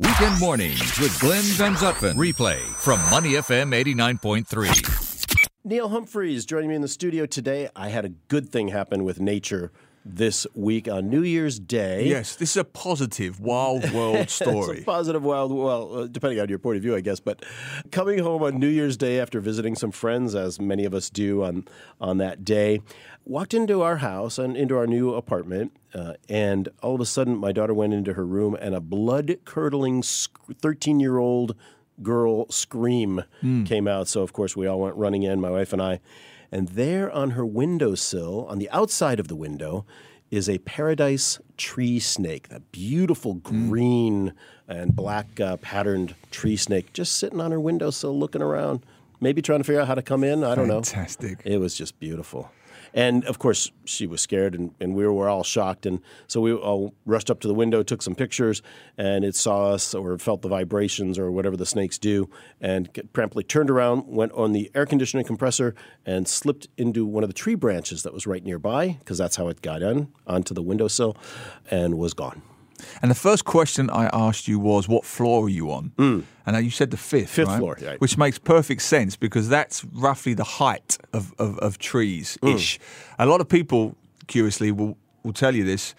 Weekend mornings with Glenn Van Zutphen. Replay from Money FM 89.3. Neil Humphreys joining me in the studio today. I had a good thing happen with nature this week on New Year's Day. Yes, this is a positive wild world It's story. a positive, wild, well, uh, depending on your point of view, I guess. But coming home on New Year's Day after visiting some friends, as many of us do on on that day, walked into our house and into our new apartment, uh, and all of a sudden, my daughter went into her room, and a blood curdling thirteen year old girl scream came out. So of course, we all went running in, my wife and I. And there on her windowsill, on the outside of the window, is a paradise tree snake, that beautiful green and black uh, patterned tree snake, just sitting on her windowsill looking around, maybe trying to figure out how to come in. I don't Fantastic. know. Fantastic. It was just beautiful. And of course, she was scared, and, and we were all shocked. And so we all rushed up to the window, took some pictures, and it saw us or felt the vibrations or whatever the snakes do, and promptly turned around, went on the air conditioning compressor, and slipped into one of the tree branches that was right nearby, because that's how it got in onto the windowsill, and was gone. And the first question I asked you was, what floor are you on? Hmm. And you said the fifth. Fifth right? floor, right. Which makes perfect sense because that's roughly the height of, of, of trees ish. Hmm. A lot of people, curiously, will, will tell you this.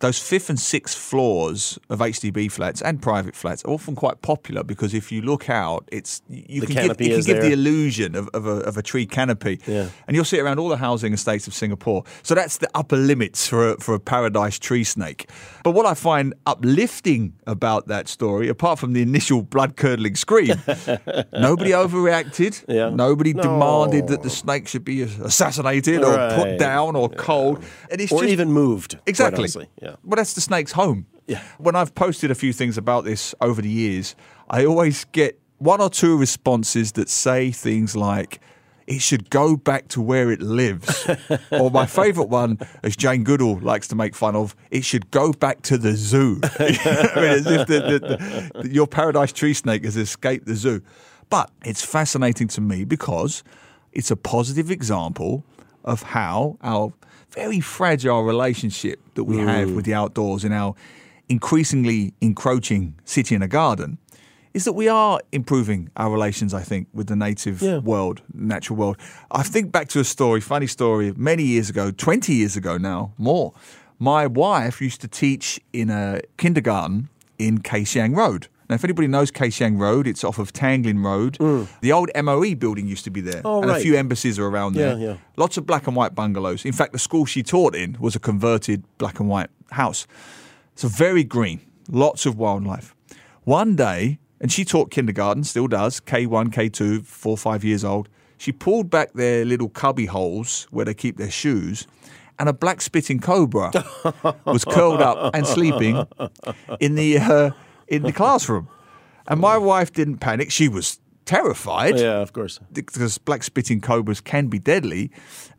Those fifth and sixth floors of HDB flats and private flats are often quite popular because if you look out, it's you The can give, it can give the illusion of, of, a, of a tree canopy. Yeah. And you'll see it around all the housing estates of Singapore. So that's the upper limits for a, for a paradise tree snake. But what I find uplifting about that story, apart from the initial blood curdling scream, nobody overreacted. Yeah. Nobody No. demanded that the snake should be assassinated or put down or cold. And it's Or just, even moved. Exactly. honestly. Yeah. Well, that's the snake's home. Yeah. When I've posted a few things about this over the years, I always get one or two responses that say things like, it should go back to where it lives. or my favourite one, as Jane Goodall likes to make fun of, it should go back to the zoo. I mean, as if the, the, the, your paradise tree snake has escaped the zoo. But it's fascinating to me because it's a positive example of how our very fragile relationship that we have mm. with the outdoors in our increasingly encroaching city and a garden is that we are improving our relations, I think, with the native Yeah. world, natural world. I think back to a story, funny story, many years ago, 20 years ago now, more. My wife used to teach in a kindergarten in Kay Siang Road. Now, if anybody knows Kay Siang Road, it's off of Tanglin Road. The old MOE building used to be there, Mm. Oh, and a few embassies are around there. Yeah, yeah. Lots of black and white bungalows. In fact, the school she taught in was a converted black and white house. So very green, lots of wildlife. One day, and she taught kindergarten, still does, K1, K2, four, five years old. She pulled back their little cubby holes where they keep their shoes, and a black spitting cobra was curled up and sleeping in the uh, in the classroom. And my wife didn't panic; she was terrified Yeah, of course. because black spitting cobras can be deadly.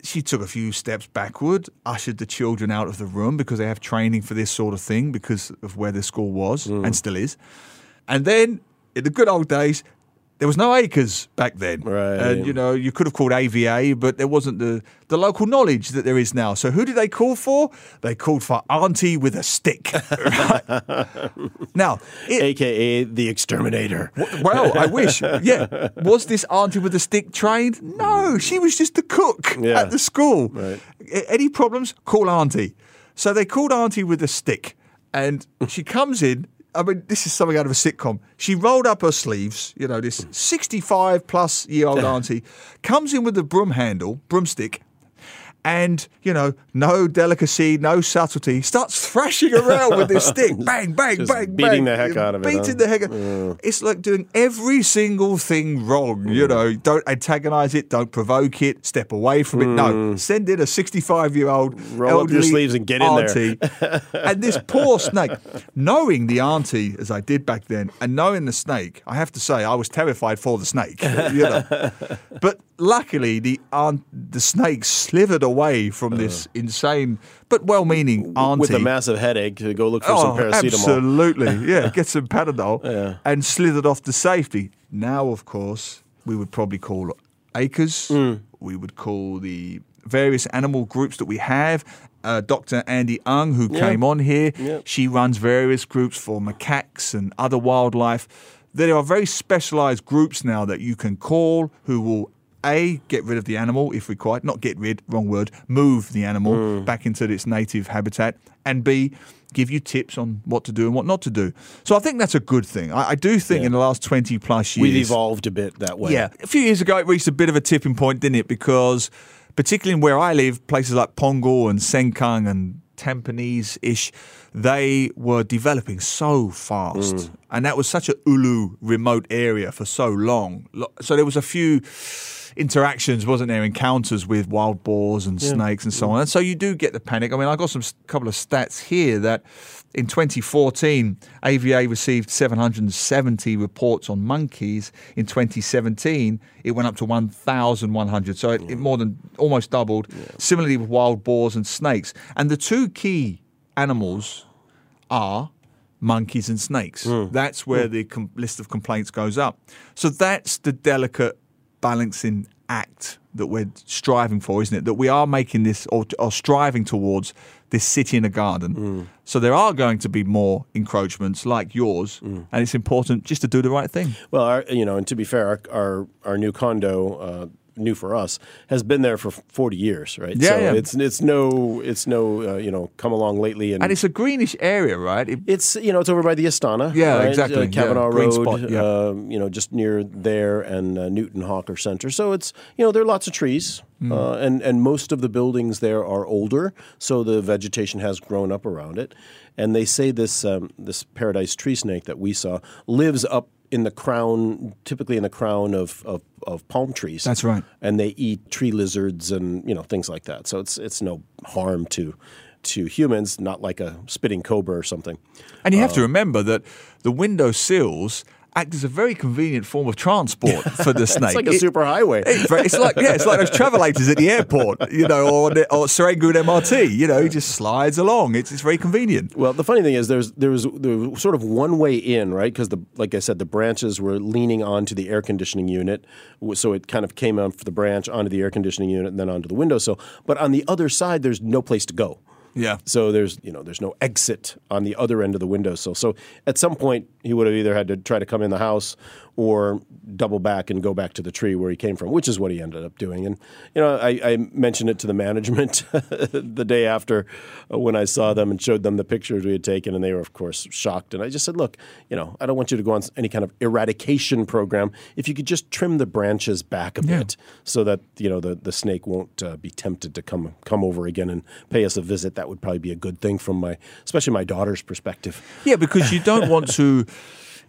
She took a few steps backward, ushered the children out of the room because they have training for this sort of thing because of where the school was mm. and still is. And then, in the good old days, there was no ACRES back then. Right. And, you know, you could have called AVA, but there wasn't the, the local knowledge that there is now. So who did they call for? They called for Auntie with a stick. Right. now, it, AKA the exterminator. well, I wish. Yeah. Was this auntie with a stick trained? No, she was just the cook Yeah. at the school. Right. Any problems? Call auntie. So they called auntie with a stick, and she comes in. I mean, this is something out of a sitcom. She rolled up her sleeves, you know, this 65 plus year old auntie comes in with the broom handle, broomstick, and, you know, no delicacy, no subtlety, starts thrashing around with this stick. Bang, bang, Just bang, beating bang. the heck out of it, Beating the heck out. It's like doing every single thing wrong. You mm. know, don't antagonize it, don't provoke it, step away from it. No, mm. send in a 65 year old Roll up your sleeves and get in there. there. and this poor snake, knowing the auntie as I did back then, and knowing the snake, I have to say I was terrified for the snake. You know, but luckily the aunt, the snake slithered away from this insane but well-meaning auntie With a massive headache to go look for some paracetamol. Oh, absolutely. Yeah, get some Panadol Yeah. and slithered off to safety. Now, of course, we would probably call ACRES. Mm. We would call the various animal groups that we have uh, Dr. Andie Ang, who came on here. Yeah. She runs various groups for macaques and other wildlife. There are very specialized groups now that you can call who will a get rid of the animal if required, not get rid, wrong word, move the animal Hmm. back into its native habitat, and b give you tips on what to do and what not to do. So I think that's a good thing. I, I do think Yeah. in the last twenty plus years We've evolved a bit that way. yeah. A few years ago, it reached a bit of a tipping point, didn't it? Because, particularly in where I live, places like Punggol and Sengkang and Tampines ish, they were developing so fast. And that was such a Ulu remote area for so long. So there was a few interactions, wasn't there? Encounters with wild boars and snakes and so on. And so you do get the panic. I mean, I got some couple of stats here that in 2014, AVA received 770 reports on monkeys. In 2017, it went up to 1,100. So it, it more than almost doubled. Similarly with wild boars and snakes. And the two key animals are monkeys and snakes. Hmm. That's where hmm. the com- list of complaints goes up. So that's the delicate balancing act that we're striving for, isn't it? That we are making this or, or striving towards this city in a garden. So there are going to be more encroachments like yours, and it's important just to do the right thing. Well, our, you know, and to be fair, our our, our new condo, uh, new for us, has been there for forty years, right? Yeah, so yeah. it's it's no it's no uh, you know come along lately and. And it's a greenish area, right? It- it's you know it's over by the Istana, Yeah, right? exactly. Uh, Cavenagh Yeah, Road, spot, yeah. um, you know, just near there and uh, Newton Hawker Center. So it's you know there are lots of trees, Mm. uh, and and most of the buildings there are older, so the vegetation has grown up around it. And they say this um, this paradise tree snake that we saw lives up in the crown, typically in the crown of, of, of palm trees. That's right. And they eat tree lizards and you know things like that. So it's it's no harm to to humans, not like a spitting cobra or something. And you have to uh, remember that the window sills act as a very convenient form of transport for the snake. It's like a It- superhighway. It's, it's like yeah, it's like those travelators at the airport, you know, or the, or Serangoon MRT. You know, he just slides along. It's it's very convenient. Well, the funny thing is, there's there was, there was sort of one way in, right? Because the like I said, the branches were leaning onto the air conditioning unit, so it kind of came off the branch onto the air conditioning unit and then onto the windowsill. But on the other side, there's no place to go. Yeah. So there's you know there's no exit on the other end of the windowsill. So at some point he would have either had to try to come in the house or double back and go back to the tree where he came from, which is what he ended up doing. And you know I, I mentioned it to the management the day after uh, when I saw them and showed them the pictures we had taken, and they were of course shocked. And I just said, look, you know I don't want you to go on any kind of eradication program. If you could just trim the branches back a bit so that you know the, the snake won't uh, be tempted to come come over again and pay us a visit, that would probably be a good thing from my especially my daughter's perspective. Yeah, because you don't want to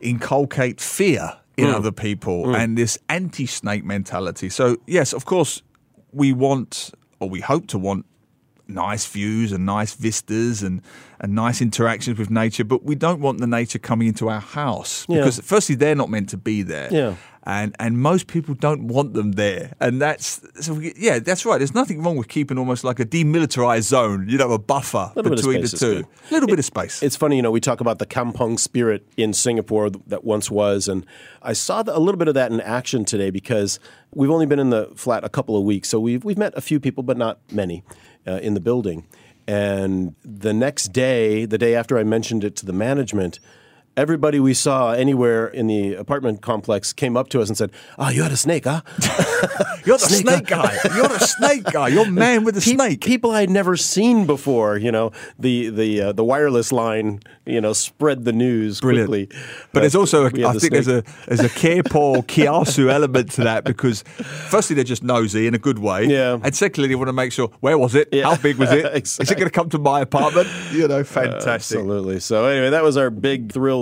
inculcate fear in Mm. other people and this anti-snake mentality. So yes, of course, we want or we hope to want nice views and nice vistas and, and nice interactions with nature, but we don't want the nature coming into our house Yeah. because firstly they're not meant to be there. Yeah. And and most people don't want them there. And that's so we- yeah, that's right. There's nothing wrong with keeping almost like a demilitarized zone, you know, a buffer Little bit of between the two. A little bit of space. It's funny, you know, we talk about the kampong spirit in Singapore that once was, and I saw the, a little bit of that in action today because we've only been in the flat a couple of weeks, so we've we've met a few people, but not many, uh, in the building. And the next day, the day after I mentioned it to the management. Everybody we saw anywhere in the apartment complex came up to us and said, "Oh, you had a snake, huh?" You're the Snake, snake, guy. You're the snake guy. You're man with the Pe- snake. People I'd never seen before. You know, the the uh, the wireless line. You know, spread the news Brilliant. quickly. But there's Uh, also, a, had I the think there's snake. a there's a Kepo Kiasu element to that because firstly they're just nosy in a good way, Yeah. and secondly they want to make sure where was it, Yeah. how big was it, is Exactly. it going to come to my apartment? You know, fantastic. Absolutely. So anyway, that was our big thrill